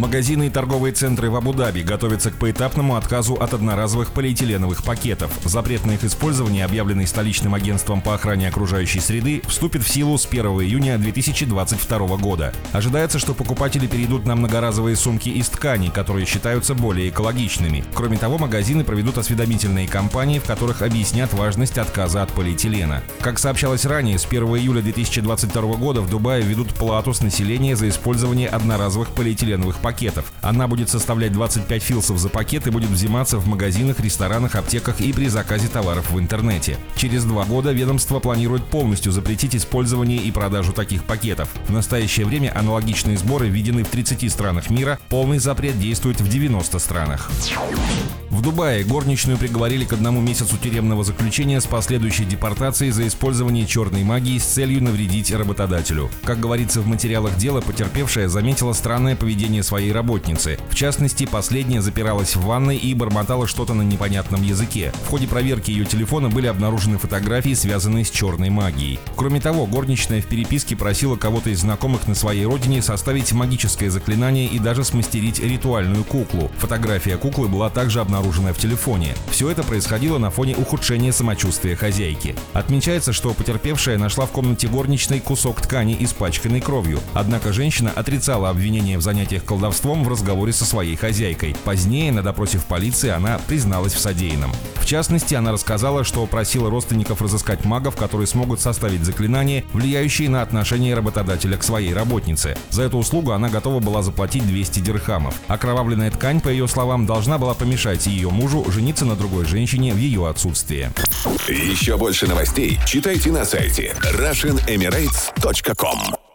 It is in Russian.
Магазины и торговые центры в Абу-Даби готовятся к поэтапному отказу от одноразовых полиэтиленовых пакетов. Запрет на их использование, объявленный столичным агентством по охране окружающей среды, вступит в силу с 1 июня 2022 года. Ожидается, что покупатели перейдут на многоразовые сумки из ткани, которые считаются более экологичными. Кроме того, магазины проведут осведомительные кампании, в которых объяснят важность отказа от полиэтилена. Как сообщалось ранее, с 1 июля 2022 года в Дубае введут плату с населения за использование одноразовых полиэтиленовых пакетов пакетов. Она будет составлять 25 филсов за пакет и будет взиматься в магазинах, ресторанах, аптеках и при заказе товаров в интернете. Через два года ведомство планирует полностью запретить использование и продажу таких пакетов. В настоящее время аналогичные сборы введены в 30 странах мира, полный запрет действует в 90 странах. В Дубае горничную приговорили к одному месяцу тюремного заключения с последующей депортацией за использование черной магии с целью навредить работодателю. Как говорится в материалах дела, потерпевшая заметила странное поведение своей работницы. В частности, последняя запиралась в ванной и бормотала что-то на непонятном языке. В ходе проверки ее телефона были обнаружены фотографии, связанные с черной магией. Кроме того, горничная в переписке просила кого-то из знакомых на своей родине составить магическое заклинание и даже смастерить ритуальную куклу. Фотография куклы была также обнаружена в телефоне. Все это происходило на фоне ухудшения самочувствия хозяйки. Отмечается, что потерпевшая нашла в комнате горничной кусок ткани, испачканный кровью. Однако женщина отрицала обвинение в занятиях колдовством в разговоре со своей хозяйкой. Позднее на допросе в полиции она призналась в содеянном. В частности, она рассказала, что просила родственников разыскать магов, которые смогут составить заклинание, влияющие на отношение работодателя к своей работнице. За эту услугу она готова была заплатить 200 дирхамов. Окровавленная ткань, по ее словам, должна была помешать ее мужу жениться на другой женщине в ее отсутствие. Еще больше новостей читайте на сайте RussianEmirates.com